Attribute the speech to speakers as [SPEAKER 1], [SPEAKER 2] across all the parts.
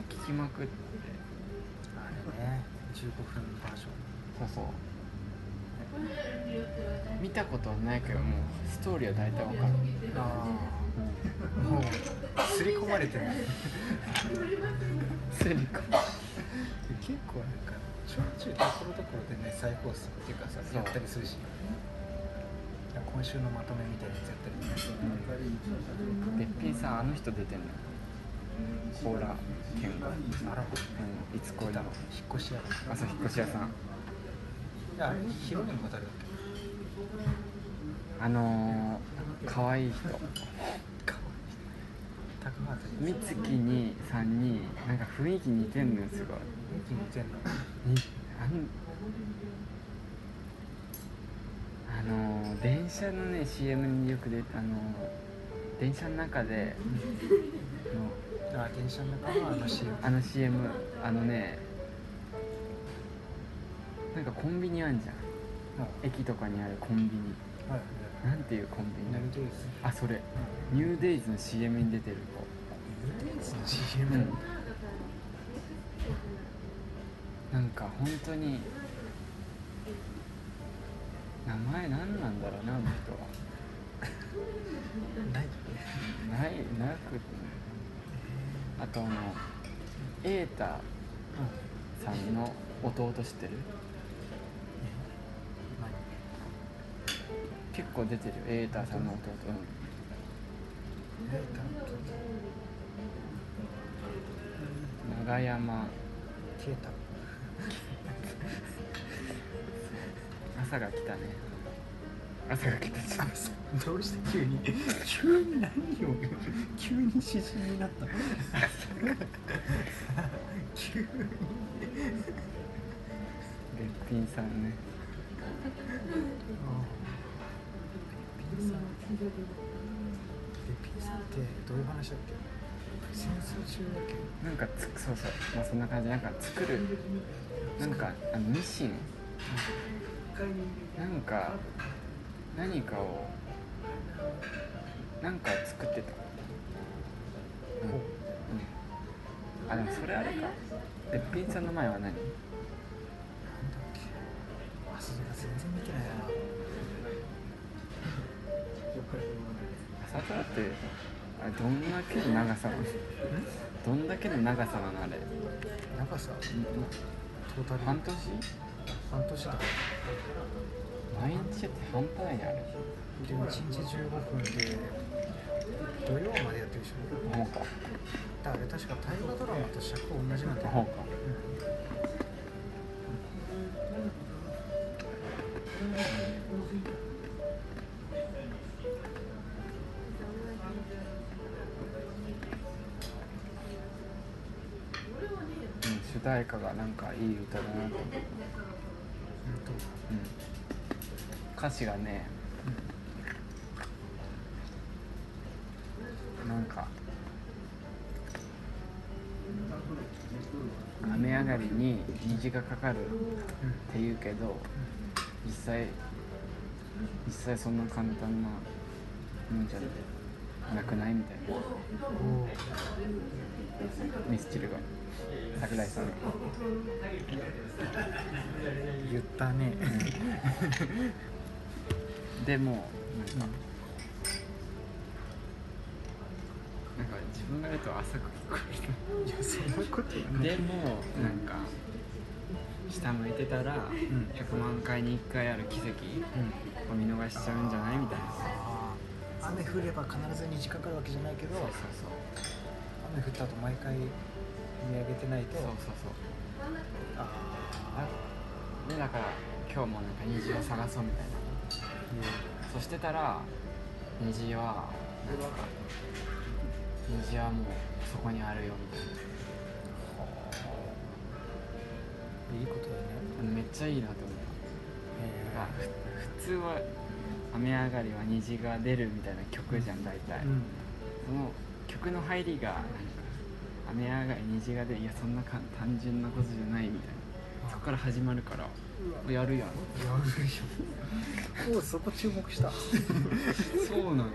[SPEAKER 1] も聞きまくって。
[SPEAKER 2] あれね15分バージョン
[SPEAKER 1] そうそう。見たことはないけどもうストーリーは大体わかる。
[SPEAKER 2] ああもう刷り込まれてる。
[SPEAKER 1] スリコ
[SPEAKER 2] 結構なんかちょいちょいところどころでね再放送っていうかさやったりするし。今週のまとめみたいなやつやったりね
[SPEAKER 1] べっぴんさんあの人出てんのよコーラ健吾
[SPEAKER 2] あら
[SPEAKER 1] うんいつ恋だろ
[SPEAKER 2] 引っ越しや
[SPEAKER 1] あそう引っ越し屋さん
[SPEAKER 2] いやあれヒロインも誰だっ
[SPEAKER 1] あのー、可愛いい人
[SPEAKER 2] けかわいい高畑
[SPEAKER 1] 美月にさんになんか雰囲気似てんのよすごい
[SPEAKER 2] 似てんの
[SPEAKER 1] にあんあのー電車のね CM によく出てあのー電車の中での
[SPEAKER 2] あ電車の中のあの CM
[SPEAKER 1] あの CM あのねなんかコンビニあんじゃん。駅とかにあるコンビニ。
[SPEAKER 2] はい。
[SPEAKER 1] なんていうコンビニ？だあそれ。ニューデイズの CM に出てる
[SPEAKER 2] その
[SPEAKER 1] 子
[SPEAKER 2] CM
[SPEAKER 1] うん。なんか本当に名前何なんだろうなあの人は
[SPEAKER 2] ない
[SPEAKER 1] ないなくあとあの瑛太さんの弟知ってる？結構出てるよ瑛太さんの弟。うん。長山。
[SPEAKER 2] 消えた
[SPEAKER 1] 朝が来たね朝が来たじゃん
[SPEAKER 2] どうして急に急に何を急に詩人になったの？急に。
[SPEAKER 1] べっぴんさんね。
[SPEAKER 2] ピンさんえピンさんってどういう話だっけ？戦争中だっけ？
[SPEAKER 1] なんかつそうそう。まあそんな感じ。なんか作るなんかあのミシン。なんか何かをなんか作ってた。うん、うん、あでもそれあれか。べっぴんさんの前は何？
[SPEAKER 2] あそれが全然見てないな。
[SPEAKER 1] 朝ドラってあれどんだけの長さなの？どんだけの長さなのあれ？
[SPEAKER 2] 長さ？トータル
[SPEAKER 1] 半年？
[SPEAKER 2] 半年だ。
[SPEAKER 1] 毎日やって半端ないねあれ。
[SPEAKER 2] でも1日15分で土曜までやってるでしょ。
[SPEAKER 1] ほうか
[SPEAKER 2] だあれ確か大河ドラマと尺同じなんだよ。
[SPEAKER 1] ほうかうん。主題歌がなんかいい歌だなと思う、
[SPEAKER 2] うんと
[SPEAKER 1] うん、歌詞がねなんか雨上がりに虹がかかるって言うけど実際実際そんな簡単なもんじゃなくないみたいな。ミスチルが桜井さんが
[SPEAKER 2] 言ったね。
[SPEAKER 1] でもなん。かなんか自分がやると浅く聞こえ
[SPEAKER 2] いやそんなことは
[SPEAKER 1] るでもなんか下向いてたら
[SPEAKER 2] ん。
[SPEAKER 1] 100万回に1回ある奇跡
[SPEAKER 2] うん。
[SPEAKER 1] を見逃しちゃうんじゃない？みたいな。
[SPEAKER 2] 雨降れば必ず虹かかるわけじゃないけど
[SPEAKER 1] そうそうそう
[SPEAKER 2] 雨降った後毎回見上げてないと。
[SPEAKER 1] そうそうそう。
[SPEAKER 2] あ
[SPEAKER 1] でだから今日もなんか虹を探そうみたいな。
[SPEAKER 2] あ
[SPEAKER 1] そしてたら虹はなんか虹はもうそこにあるよみたい
[SPEAKER 2] いいことだね。
[SPEAKER 1] なめっちゃいいなと思った。
[SPEAKER 2] え
[SPEAKER 1] あふ普通は雨上がりは虹が出るみたいな曲じゃん大体、
[SPEAKER 2] うん。
[SPEAKER 1] その曲の入りが雨上がり虹が出るいやそんなか単純なことじゃないみたいな。そこから始まるからやるやん。
[SPEAKER 2] やるよおうそこ注目した。
[SPEAKER 1] そうなのよ。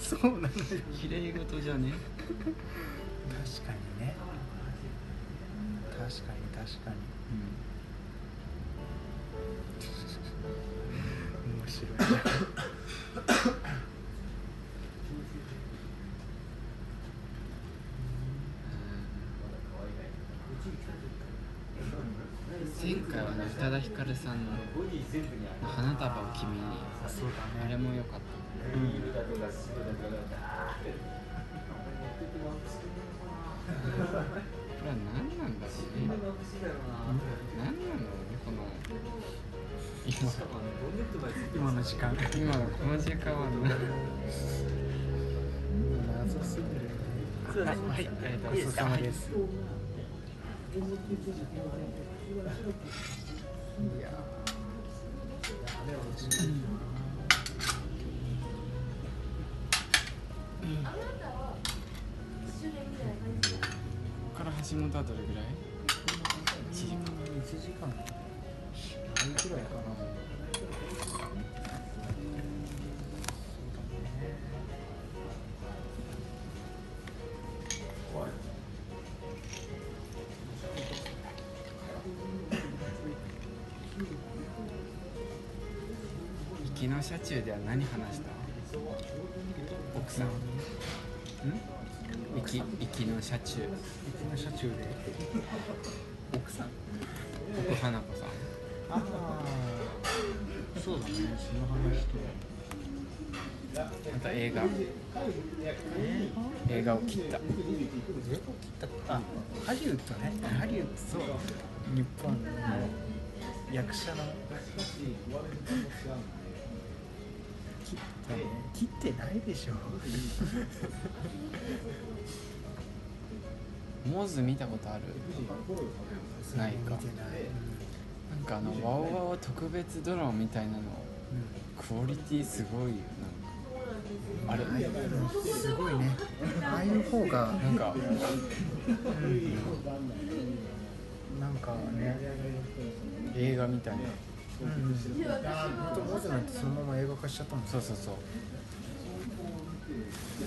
[SPEAKER 2] そうなのよ。
[SPEAKER 1] 綺麗事じゃね？
[SPEAKER 2] 確かにね。確かに確かに。面白いね
[SPEAKER 1] 前回はね宇多田ヒカルさんの「花束を君に
[SPEAKER 2] あそう」だね。
[SPEAKER 1] あれも良かった。
[SPEAKER 2] うん。
[SPEAKER 1] これは何なんだろうね。何なのこの今
[SPEAKER 2] 今の時間。
[SPEAKER 1] 今のこの時間は何
[SPEAKER 2] 謎すぎるね。
[SPEAKER 1] はい、ありがとうござい。ますから橋本はどれぐらい？1時間。
[SPEAKER 2] 1時間。ないぐらいかな
[SPEAKER 1] の車中では何話した？奥さん。ん？行き行きの車中。
[SPEAKER 2] うちの車中で？
[SPEAKER 1] 奥さん。奥花子さん。
[SPEAKER 2] ああそうだねその話と。
[SPEAKER 1] また映画。映画を切った。
[SPEAKER 2] あハリウッドね。ハリウッドそう。日本の役者の切ったね切ってないでしょ。
[SPEAKER 1] モズ見たことある？ないか。
[SPEAKER 2] な
[SPEAKER 1] んかあのワオワオ特別ドラマみたいなのクオリティすごいよなんか。あれ？
[SPEAKER 2] うんすごいね。ああいう方が
[SPEAKER 1] なんか
[SPEAKER 2] なんかね
[SPEAKER 1] 映画みたいな
[SPEAKER 2] うん。本当モズなんてそのまま映画化しちゃったもん
[SPEAKER 1] そうそうそう。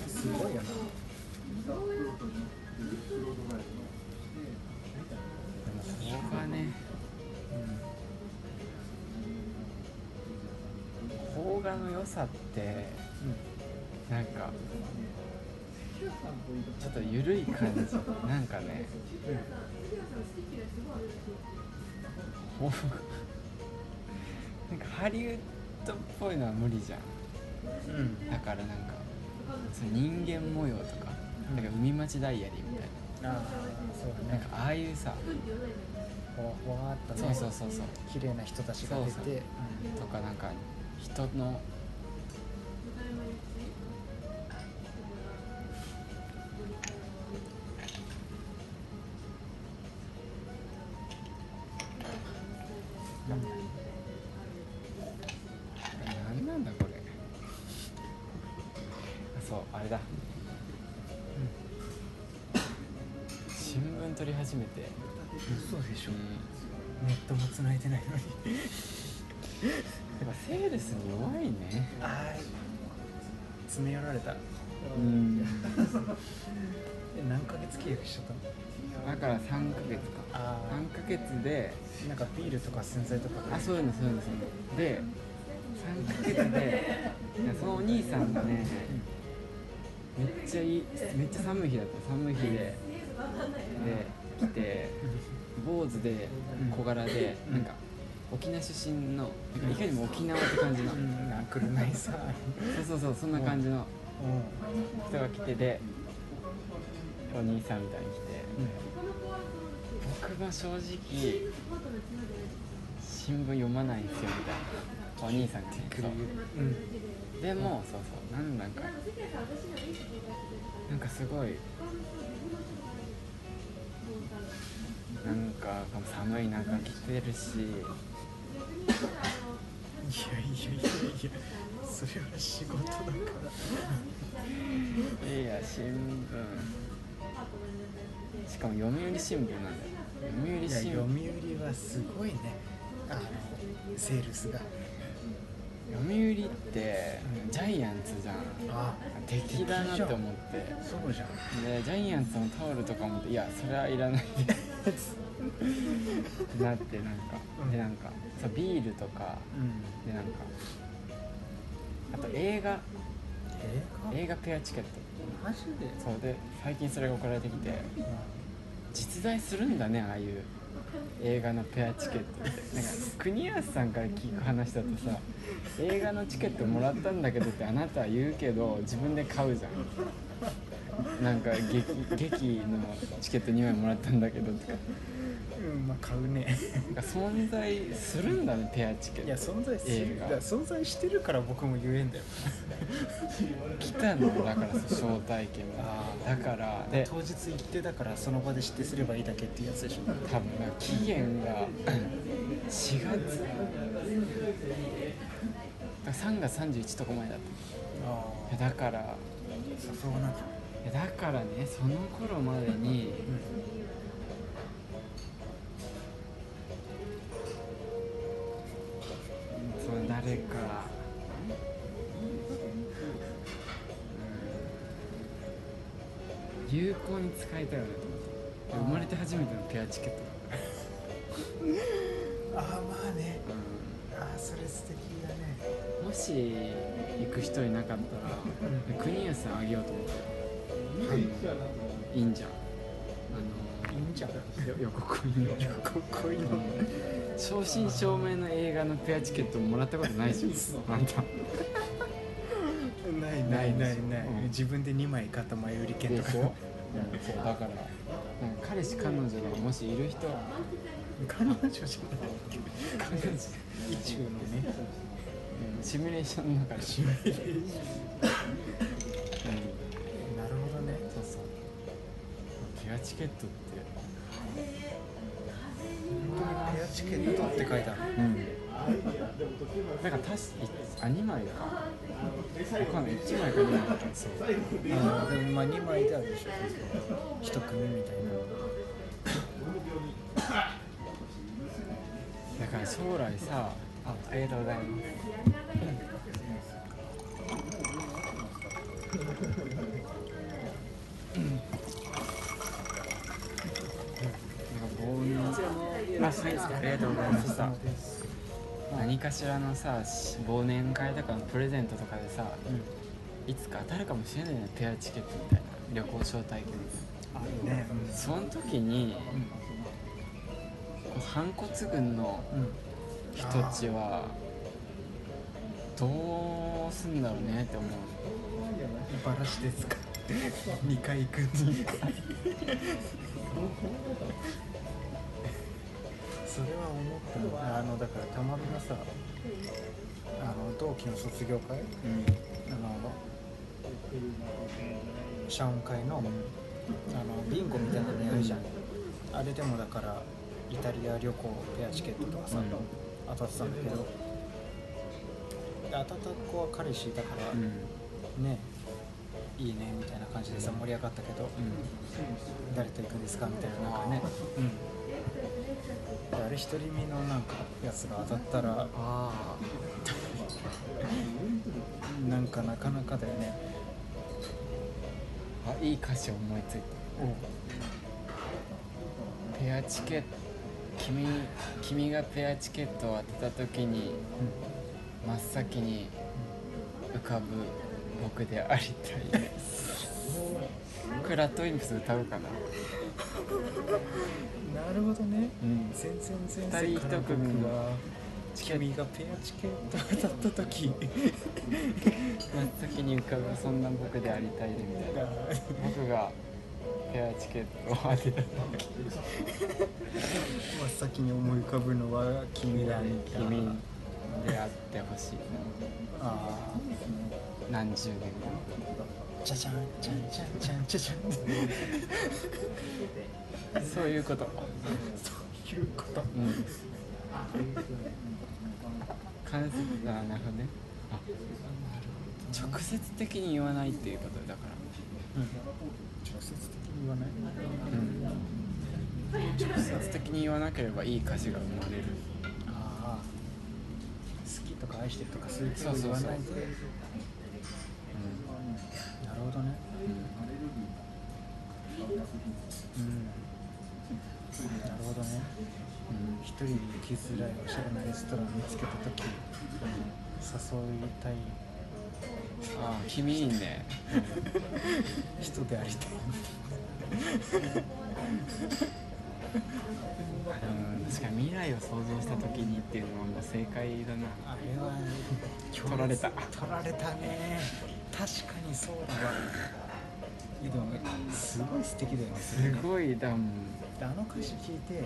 [SPEAKER 2] すごいよな。
[SPEAKER 1] でも邦画ね邦画の良さってなんかちょっと緩い感じ。なんかね。ほなんかハリウッドっぽいのは無理じゃん。
[SPEAKER 2] うん。うん
[SPEAKER 1] だからなんかその人間模様とかなんか海町ダイアリーみたい
[SPEAKER 2] ああそうだね。
[SPEAKER 1] ななんかああいうさ
[SPEAKER 2] ほわほわっと
[SPEAKER 1] そう
[SPEAKER 2] ね
[SPEAKER 1] そうそうそう。
[SPEAKER 2] 綺麗な人たちが出て。
[SPEAKER 1] そうそう。とかなんか人の新聞取り始めて。
[SPEAKER 2] 嘘でしょ。
[SPEAKER 1] うん。
[SPEAKER 2] ネットも繋いでないのに。
[SPEAKER 1] やっぱセールスに弱いね。
[SPEAKER 2] ああ詰め寄られた。
[SPEAKER 1] うん。
[SPEAKER 2] え何ヶ月契約しちゃったの？
[SPEAKER 1] だから3ヶ月か。
[SPEAKER 2] あ
[SPEAKER 1] 3ヶ月で。
[SPEAKER 2] あなんかビールとか洗剤とか
[SPEAKER 1] あそういうのそういうのそういうので3ヶ月で。そのお兄さんがねめっちゃいいめっちゃ寒い日だった。寒い日でで来て坊主で小柄で
[SPEAKER 2] うん。
[SPEAKER 1] なんか沖縄出身のいかにも沖縄って感じの。
[SPEAKER 2] 車いさ
[SPEAKER 1] そうそうそうそんな感じの
[SPEAKER 2] う
[SPEAKER 1] 人が来てでお兄さんみたいに来て。僕も正直新聞読まないんですよみたいな。お兄さんがね
[SPEAKER 2] ん来る
[SPEAKER 1] そう
[SPEAKER 2] うん。
[SPEAKER 1] でもそうそうなんなんかなんかすごいなんか寒い中来てるし。
[SPEAKER 2] いやいやいやいやそれは仕事だから。
[SPEAKER 1] いや新聞しかも読売新聞なんだよ。読売新
[SPEAKER 2] いや読
[SPEAKER 1] 聞
[SPEAKER 2] 売はすごいね。あのセールスが
[SPEAKER 1] 読売ってジャイアンツじゃん。
[SPEAKER 2] あ
[SPEAKER 1] 敵だなって思って。
[SPEAKER 2] そうじゃん。
[SPEAKER 1] でジャイアンツのタオルとかもいやそれはいらないです。なってなんか。でなんかそうビールとか
[SPEAKER 2] うん。
[SPEAKER 1] でなんかあと映画。
[SPEAKER 2] 映
[SPEAKER 1] 映画ペアチケット。
[SPEAKER 2] 画マジで？
[SPEAKER 1] そうで最近それが送られてきて。実在するんだねああいう映画のペアチケット。っ て国安さんから聞く話だとさ映画のチケットもらったんだけどってあなたは言うけど自分で買うじゃん。なんか劇劇のチケット2枚もらったんだけどとか。
[SPEAKER 2] うんまあ買うね。
[SPEAKER 1] なんか存在するんだねペアチケット。
[SPEAKER 2] いや存在する。
[SPEAKER 1] 映画。
[SPEAKER 2] だから存在してるから僕も言えんだよ。
[SPEAKER 1] 来たのだからそう招待券
[SPEAKER 2] あ
[SPEAKER 1] がだからで
[SPEAKER 2] 当日行ってだからその場で指定すればいいだけっていうやつでしょ。
[SPEAKER 1] 多分なんか期限が4月。だから3月31とか前だった。いやだから。い
[SPEAKER 2] そうなんだ
[SPEAKER 1] やだからねその頃までにその誰かうん。有効に使いたいよねと思って。生まれて初めてのペアチケット
[SPEAKER 2] ああまあね。ああそれ素敵だね。
[SPEAKER 1] もし行く人いなかったら国安さんあげようと思ってい。いんじゃん。あ
[SPEAKER 2] いいんじゃん。
[SPEAKER 1] 予告編の
[SPEAKER 2] かっこいいの
[SPEAKER 1] 正真正銘の映画のペアチケットもらったことないじゃんあんた
[SPEAKER 2] ないないないない、
[SPEAKER 1] うん。
[SPEAKER 2] 自分で2枚買った前売り券とか。
[SPEAKER 1] そうだから彼氏彼女がもしいる人
[SPEAKER 2] 彼女じゃない
[SPEAKER 1] 彼女
[SPEAKER 2] 意中のね
[SPEAKER 1] う。んシミュレーションの中で
[SPEAKER 2] シミュレーション
[SPEAKER 1] うん。
[SPEAKER 2] なるほどね
[SPEAKER 1] そうそうペアチケットって
[SPEAKER 2] 本当にペアチケットって書いてある。
[SPEAKER 1] うんなんかたしあ2枚かわかんない1枚か2枚かそう。
[SPEAKER 2] あーでもまあ2枚であるでしょ一組みたいな。
[SPEAKER 1] だから将来さあありがとうございます。ありがとうございました。何かしらのさし忘年会とかのプレゼントとかでさいつか当たるかもしれないねペアチケットみたいな旅行招待券。みたいなその時にこう反骨軍の人たちはどうすんだろうねって思う。
[SPEAKER 2] バラしですか2回行く2回それは思ったのあのだからたまびがさあの同期の卒業会？
[SPEAKER 1] うん。
[SPEAKER 2] あの謝恩会のあのビンゴみたいなのやるじゃん、あれでもだからイタリア旅行ペアチケットとかさ、
[SPEAKER 1] うん。
[SPEAKER 2] 当たってたんだけどで当たった子は彼氏いたから、
[SPEAKER 1] うん。
[SPEAKER 2] ねいいねみたいな感じでさ盛り上がったけど、誰と行くんですかみたいななんかね、うん、であれ独り身のなんかやつが当たったら
[SPEAKER 1] あ
[SPEAKER 2] なんかなかなかだよね。
[SPEAKER 1] あいい歌詞思いついた。ペアチケット君君がペアチケットを当てた時に真っ先に浮かぶ僕でありたい。ですこれラットウィンプス歌うかな？
[SPEAKER 2] なるほどね。
[SPEAKER 1] うん。
[SPEAKER 2] 全然全
[SPEAKER 1] 二人一組のチケット
[SPEAKER 2] 君がペアチケット当たった時。
[SPEAKER 1] 真っ先に浮かぶそんな僕でありたいでみたいな。僕がペアチケットを当てた時
[SPEAKER 2] 真っ先に思い浮かぶのは君だ
[SPEAKER 1] 君であってほしい。
[SPEAKER 2] あ
[SPEAKER 1] 何十年後
[SPEAKER 2] あじゃじゃんじゃんじゃんじゃんじゃじゃん
[SPEAKER 1] そういうこと。
[SPEAKER 2] そういうこと。
[SPEAKER 1] うん。関節あ。なるほどね。あ直接的に言わないっていうことだから。
[SPEAKER 2] うん。直接的。に言わない？
[SPEAKER 1] うん。直接的に言わなければいい歌詞が生まれる。
[SPEAKER 2] ああ。好きとか愛してるとかそういうこと言わないで
[SPEAKER 1] うそうそう
[SPEAKER 2] なるほどね。うん。なるほどね。
[SPEAKER 1] うん。うん
[SPEAKER 2] 一人で行きづらいおしゃれなレストラン見つけた時誘いたい。
[SPEAKER 1] ああ君いいね。
[SPEAKER 2] 人でありたい。
[SPEAKER 1] うん。確かに未来を想像した時にっていうのはもう正解だな。
[SPEAKER 2] あれは
[SPEAKER 1] 取られた。
[SPEAKER 2] 取られたね。確かにそうだわ。でもすごい素敵だよね
[SPEAKER 1] すごいだもん
[SPEAKER 2] であの歌詞聞いて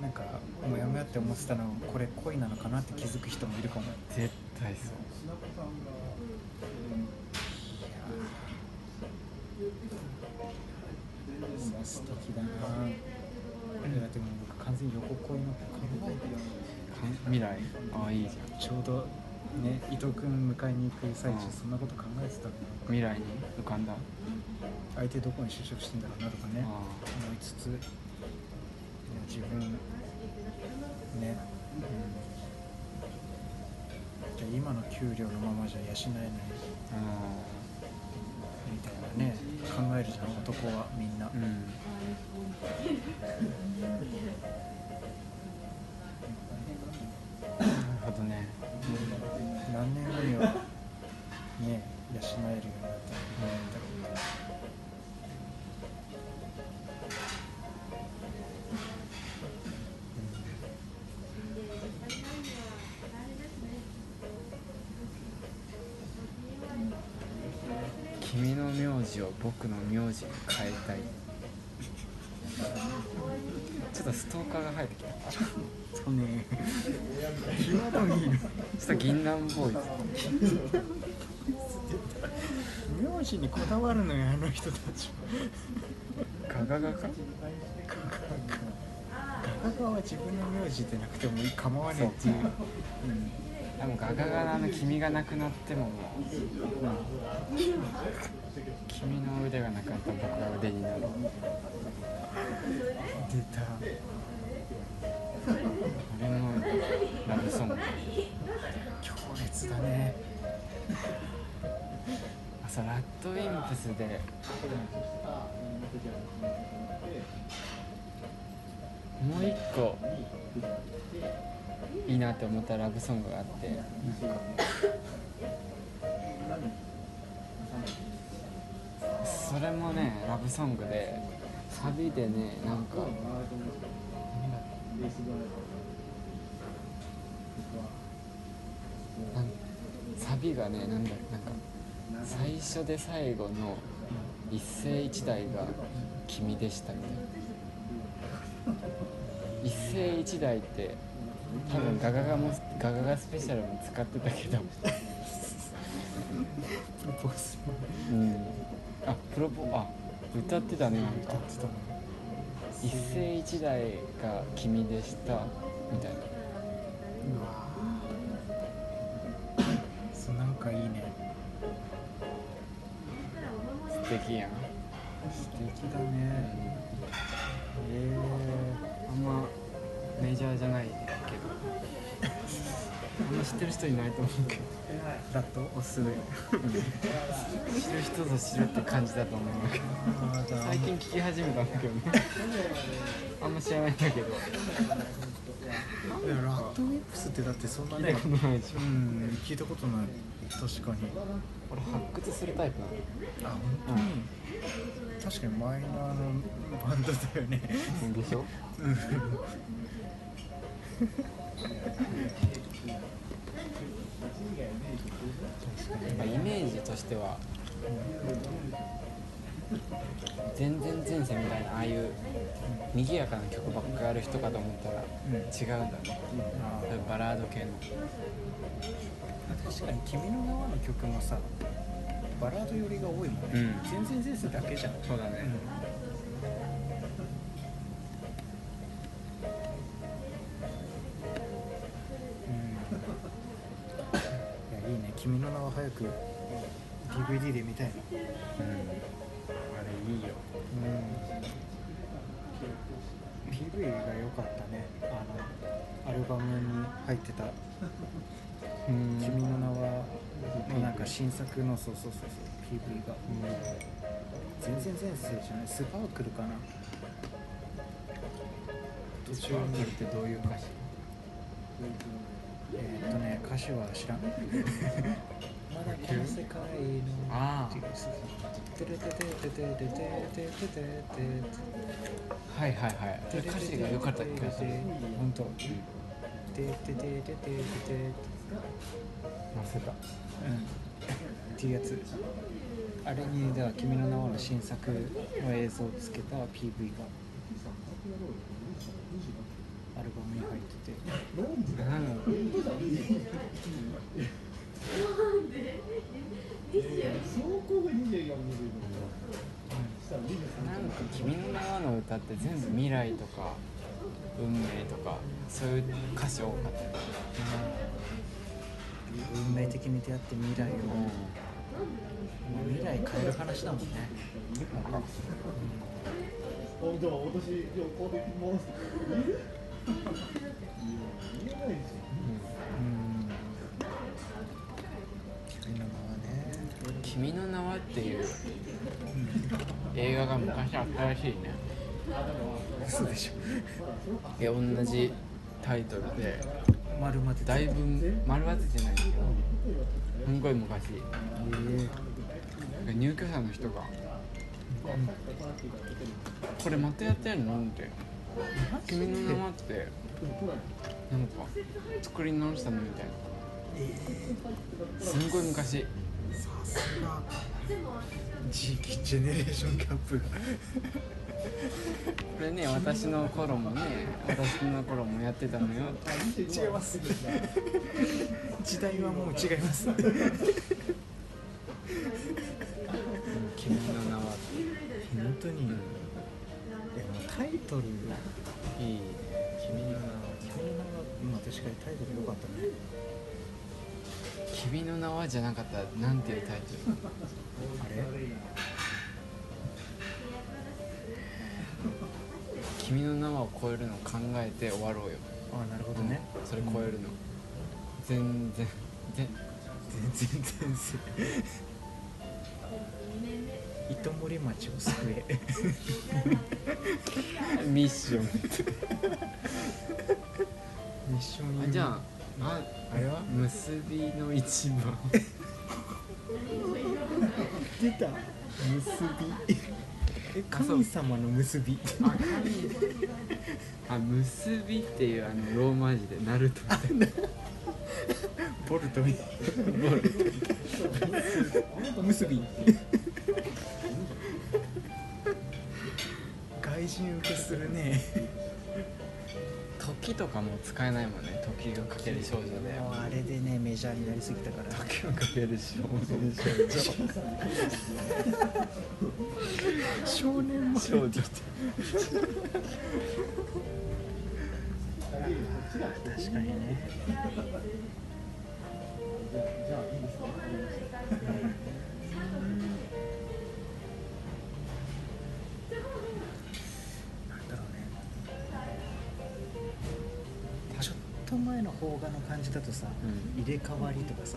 [SPEAKER 2] なんかもやもやって思ってたのこれ恋なのかなって気づく人もいるかも。い
[SPEAKER 1] 絶対そう
[SPEAKER 2] やー素敵だな。いやでも僕完全に横恋の考えて
[SPEAKER 1] かん未来。ああいいじゃん。
[SPEAKER 2] ちょうどね伊藤君迎えに行く最中
[SPEAKER 1] うん
[SPEAKER 2] そんなこと考えてた。の
[SPEAKER 1] 未来に。浮かんだ。
[SPEAKER 2] 相手どこに就職してんだろうなとかね。
[SPEAKER 1] あ
[SPEAKER 2] 思いつつ自分ね、じゃあ今の給料のままじゃ養えないね考えるじゃん男はみんな、
[SPEAKER 1] うん。う んなるほどね。
[SPEAKER 2] 何年後にはね養えるよ
[SPEAKER 1] 字を僕の名字に変えたい。ちょっとストーカーが入ってきた。ち
[SPEAKER 2] そうね。際どい
[SPEAKER 1] ょっと銀杏ボーイ。ズ
[SPEAKER 2] 名字にこだわるのよあの人たち。
[SPEAKER 1] ガガガか
[SPEAKER 2] ガガガは自分の名字でなくても構わねえっていう
[SPEAKER 1] でもガガガの君がなくなってももう、君の腕がなくなったら僕が腕になる。
[SPEAKER 2] 出た。
[SPEAKER 1] 俺のラブソング
[SPEAKER 2] 強烈だね。
[SPEAKER 1] あそうラッドウィンプスで。もう一個。いいなって思ったラブソングがあってそれもねラブソングでサビでねなんかサビがねなんだなんか最初で最後の一世一代が君でしたみたいな。一世一代って多分ガガガもガガガスペシャルも使ってたけど。うんあプロポあ歌ってたね。なんか
[SPEAKER 2] 歌ってたの
[SPEAKER 1] 一世一代が君でした。みたいな知ってる人いないと思うけど
[SPEAKER 2] ー、ラット
[SPEAKER 1] おすすめ知る人ぞ知るって感じだと思うん。だけど最近聞き始めたん。だけどねあん。ま知らないん。だけど
[SPEAKER 2] いやラッドウィンプスってだってそん。なね
[SPEAKER 1] 聞いたことないでしょ
[SPEAKER 2] うん。聞いたことない確かに
[SPEAKER 1] 俺発掘するタイプなの
[SPEAKER 2] あ本当に、確かにマイナーのバンドだよね
[SPEAKER 1] でしょ
[SPEAKER 2] うん
[SPEAKER 1] やっぱイメージとしては全然前世みたいなああいう賑やかな曲ばっかやる人かと思ったら
[SPEAKER 2] うん
[SPEAKER 1] 違うんだね。ういうバラード系の。
[SPEAKER 2] 確かに「君の名は」の曲もさバラード寄りが多いもんね、
[SPEAKER 1] うん。
[SPEAKER 2] 全然前世だけじゃん。
[SPEAKER 1] そうだね。
[SPEAKER 2] いや君の名は早く DVD で見たいな。
[SPEAKER 1] うん。あれいいよ。
[SPEAKER 2] うん。PV が良かったね。あのアルバムに入ってた。
[SPEAKER 1] うん。
[SPEAKER 2] 君の名はのなんか新作のそうそうそうそう PV が。全然前世じゃない？スパークルかな？途中
[SPEAKER 1] に
[SPEAKER 2] に
[SPEAKER 1] ってどういう歌詞？
[SPEAKER 2] えー、っとね歌詞は知らん。まだこの世界の。
[SPEAKER 1] ああ。はいはいはい歌詞が良かった気がする
[SPEAKER 2] 本当
[SPEAKER 1] 忘れた
[SPEAKER 2] うんっていうやつあれにでは「君の名は」の新作の映像をつけた PV が
[SPEAKER 1] 歌って全部未来とか運命とかそういう歌詞多かったよね
[SPEAKER 2] 運命的に出会って未来を、もう未来変える話だもんね。うん。君の名はね。
[SPEAKER 1] 「君の名は」っていう映画が昔あったらしいね
[SPEAKER 2] 嘘でしょ。
[SPEAKER 1] いや同じタイトルで。
[SPEAKER 2] 丸まって。
[SPEAKER 1] だいぶ丸バツじゃないけど。すんごい昔。
[SPEAKER 2] え
[SPEAKER 1] 入居者の人が「これまたやってんの?」って「君の名は」ってなんか作り直したのみたいな。すんごい昔。
[SPEAKER 2] さすが。時期ジェネレーションギャップ。が
[SPEAKER 1] これね私の頃もね私の頃もやってたのよ。
[SPEAKER 2] 違います時代はもう違います。
[SPEAKER 1] 君の名は。
[SPEAKER 2] 本当に。でもタイトル。
[SPEAKER 1] いい。君の名は。
[SPEAKER 2] 君の名は。まあ確かにタイトル良かったね。
[SPEAKER 1] 君の名はじゃなかった。らなんていうタイトル？
[SPEAKER 2] あれ？
[SPEAKER 1] 君の名はを超えるのを考えて終わろうよ。
[SPEAKER 2] あなるほどね。
[SPEAKER 1] それ超えるの。全然全
[SPEAKER 2] 全然全然。糸森町を救え。
[SPEAKER 1] ミッション。
[SPEAKER 2] ミッション
[SPEAKER 1] あじゃあああれは？結びの一番。
[SPEAKER 2] 出た。結びえ神様の結び。
[SPEAKER 1] あ神。あ結びっていうあのローマ字でナルトみたいな。
[SPEAKER 2] ボルトみたいな。結び
[SPEAKER 1] 時とかも使えないもんね。時がかける少女で。
[SPEAKER 2] もうあれでねメジャーになりすぎたから。
[SPEAKER 1] 時をかける少女
[SPEAKER 2] 少年も
[SPEAKER 1] 少女って。
[SPEAKER 2] 確かにねと前の邦画の感じだとさ、
[SPEAKER 1] うん。
[SPEAKER 2] 入れ替わりとかさ、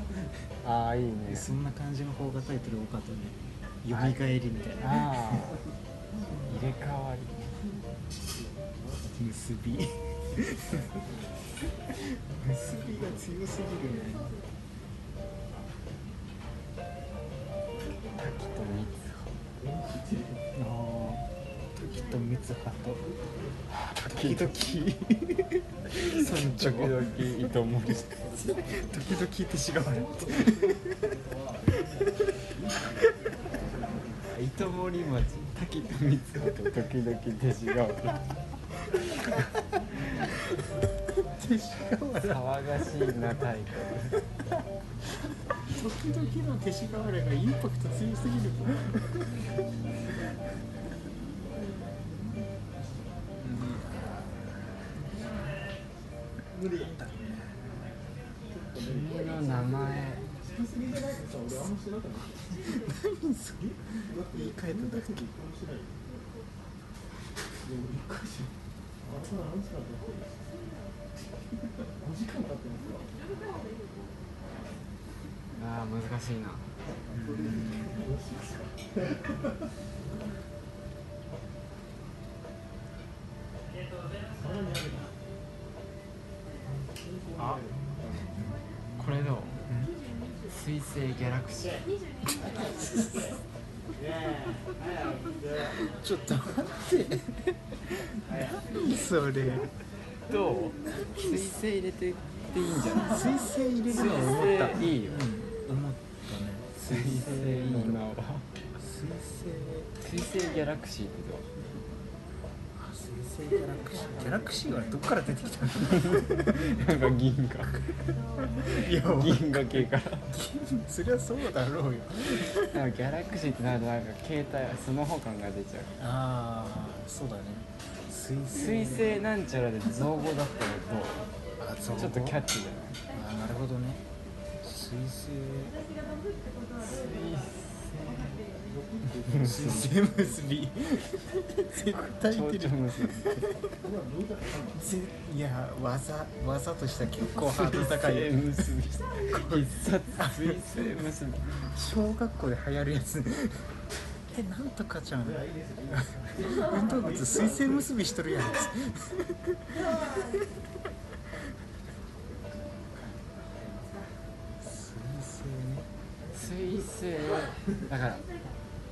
[SPEAKER 1] ああいいね。
[SPEAKER 2] そんな感じの邦画タイトル多かったね。よみがえりみたいな、
[SPEAKER 1] ああ入れ替わり。
[SPEAKER 2] 結び。結びが強すぎるね。
[SPEAKER 1] 滝と
[SPEAKER 2] ああ時と三葉と。時々
[SPEAKER 1] 三時々糸盛り
[SPEAKER 2] 時々手しが笑って
[SPEAKER 1] 糸盛り町滝と光子と時々手しが
[SPEAKER 2] 笑手しがれ
[SPEAKER 1] 騒がしいな太鼓
[SPEAKER 2] 時々の手しがれがインパクト強すぎる。無理だろ
[SPEAKER 1] 君の名前。
[SPEAKER 2] 何それ。言い換えただけ
[SPEAKER 1] あー難しいな。あこれどう水星ギャラクシー。
[SPEAKER 2] ちょっと待って。何それ。
[SPEAKER 1] どう？水星入れてっていいんじゃない？
[SPEAKER 2] 水星入れるの思った。
[SPEAKER 1] いいよ。
[SPEAKER 2] うん。思ったね。
[SPEAKER 1] 水星いいな
[SPEAKER 2] 水星
[SPEAKER 1] 水星ギャラクシーってどう？
[SPEAKER 2] 星ギャラクシーギャラクシーはどっから出てきたの
[SPEAKER 1] なんか銀河
[SPEAKER 2] いや
[SPEAKER 1] 銀河系。から
[SPEAKER 2] そりゃそうだろうよ。
[SPEAKER 1] なんかギャラクシーってなるとなんか携帯スマホ感が出ちゃう。
[SPEAKER 2] ああそうだね。水星
[SPEAKER 1] 水星なんちゃらで造語だったの
[SPEAKER 2] あそう。
[SPEAKER 1] とちょっとキャッチじゃない
[SPEAKER 2] あなるほどね。水星。水星結び絶対
[SPEAKER 1] 蝶々
[SPEAKER 2] いける。いや技技としては結構ハードル高い
[SPEAKER 1] 必殺水星結び
[SPEAKER 2] 小学校で流行るやつ。えなんとかちゃん。運動靴水星結びしとるやん。水星ね
[SPEAKER 1] 水星だから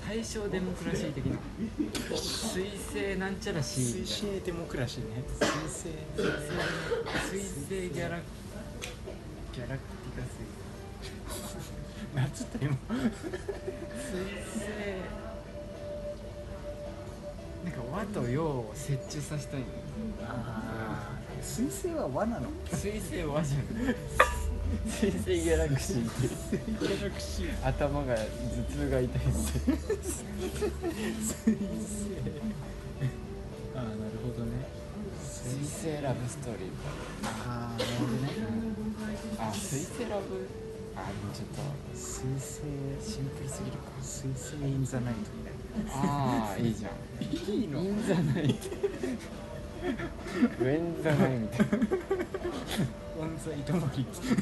[SPEAKER 1] 大正デモクラシー的な。水星なんちゃらシー
[SPEAKER 2] 水星デモクラシーね。水星
[SPEAKER 1] 水星ギャラギャラクティカ水
[SPEAKER 2] なんつった今
[SPEAKER 1] 水星。なんか和と洋を折衷させたいの。
[SPEAKER 2] あー。水星は和なの。
[SPEAKER 1] 水星和じゃん水星ギャラクシー。って
[SPEAKER 2] ギャラクシー。
[SPEAKER 1] 頭が頭痛が痛い
[SPEAKER 2] 水星ああなるほどね。
[SPEAKER 1] 水星ラブストーリー。
[SPEAKER 2] ああなるほどね。
[SPEAKER 1] あ水星ラブあでもちょっと
[SPEAKER 2] 水星
[SPEAKER 1] シンプルすぎるか。
[SPEAKER 2] 水星インザナイト
[SPEAKER 1] ああいいじゃん。
[SPEAKER 2] いいの？
[SPEAKER 1] いいんじゃないウェンザナイみたいな。
[SPEAKER 2] オンザ糸まり水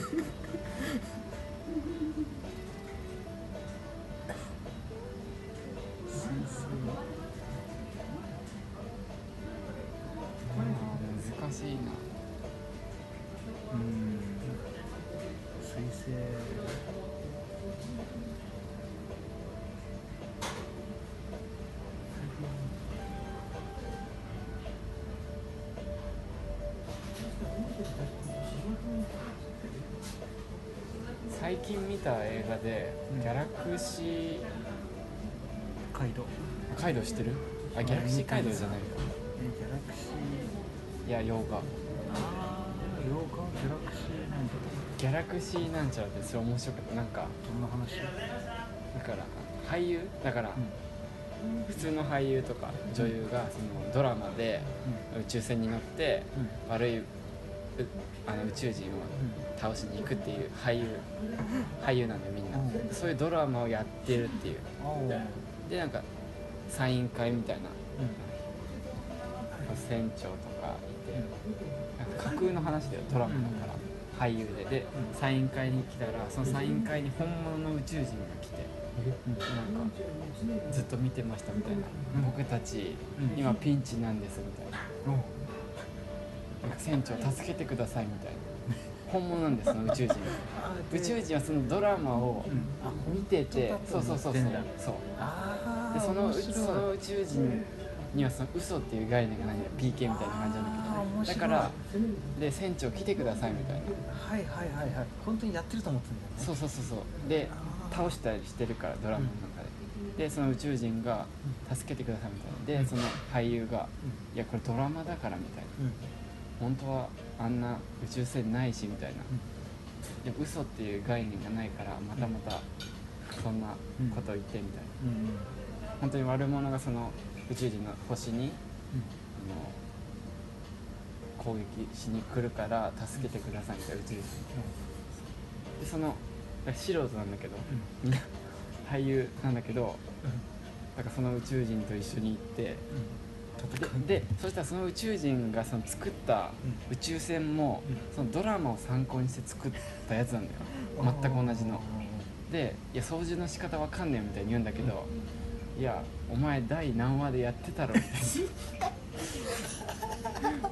[SPEAKER 1] た映画で
[SPEAKER 2] うん。
[SPEAKER 1] ギャラクシー
[SPEAKER 2] カイド
[SPEAKER 1] カイド知ってる？あギャラクシーカイドじゃないよ
[SPEAKER 2] えギャラクシー。
[SPEAKER 1] いや洋画。
[SPEAKER 2] ああ洋画？ギャラクシーなんだ。
[SPEAKER 1] ギャラクシーなんちゃらってそれ面白くてなんか
[SPEAKER 2] どんな話？
[SPEAKER 1] だから俳優？だから普通の俳優とか女優がそのドラマで宇宙船に乗って
[SPEAKER 2] うん。
[SPEAKER 1] 悪いうあの宇宙人を倒しに行くっていう俳優俳優なんだよみんな。
[SPEAKER 2] うん。
[SPEAKER 1] そういうドラマをやってるっていう。でなんかサイン会みたいな。船長とかいて。なんか架空の話だよドラマだから。俳優で。でサイン会に来たらそのサイン会に本物の宇宙人が来て。なんかずっと見てましたみたいな。僕たち
[SPEAKER 2] うん。
[SPEAKER 1] 今ピンチなんですみたいな船長助けてくださいみたいな。本物なんですその宇宙人。が 宇宙人はそのドラマを見ててそうそうそうそう。そう。
[SPEAKER 2] あ
[SPEAKER 1] でそのその宇宙人にはその嘘っていう概念がないんだよ PK みたいな感じなんだけど。だからで船長来てくださいみたいな。
[SPEAKER 2] はいはいはいはい。本当にやってると思ってんだよね。
[SPEAKER 1] そうそうそうそう。で倒したりしてるからドラマの中で、でその宇宙人が助けてくださいみたいな。でその俳優が「いやこれドラマだから」みたいな。
[SPEAKER 2] うん
[SPEAKER 1] 本当はあんな宇宙船ないしみたいな。でも嘘っていう概念がないからまたまたそんなことを言ってみたいな。
[SPEAKER 2] うん。うん
[SPEAKER 1] 本当に悪者がその宇宙人の星にあの攻撃しに来るから助けてくださいみたいな宇宙人。でその素人なんだけどみん。な 俳優なんだけどだからその宇宙人と一緒に行ってででそしたらその宇宙人がその作った宇宙船も
[SPEAKER 2] うん。
[SPEAKER 1] そのドラマを参考にして作ったやつなんだよ。全く同じの。で「いや掃除の仕方わかんねえ」みたいに言うんだけど「いやお前第何話でやってたろ」みたいな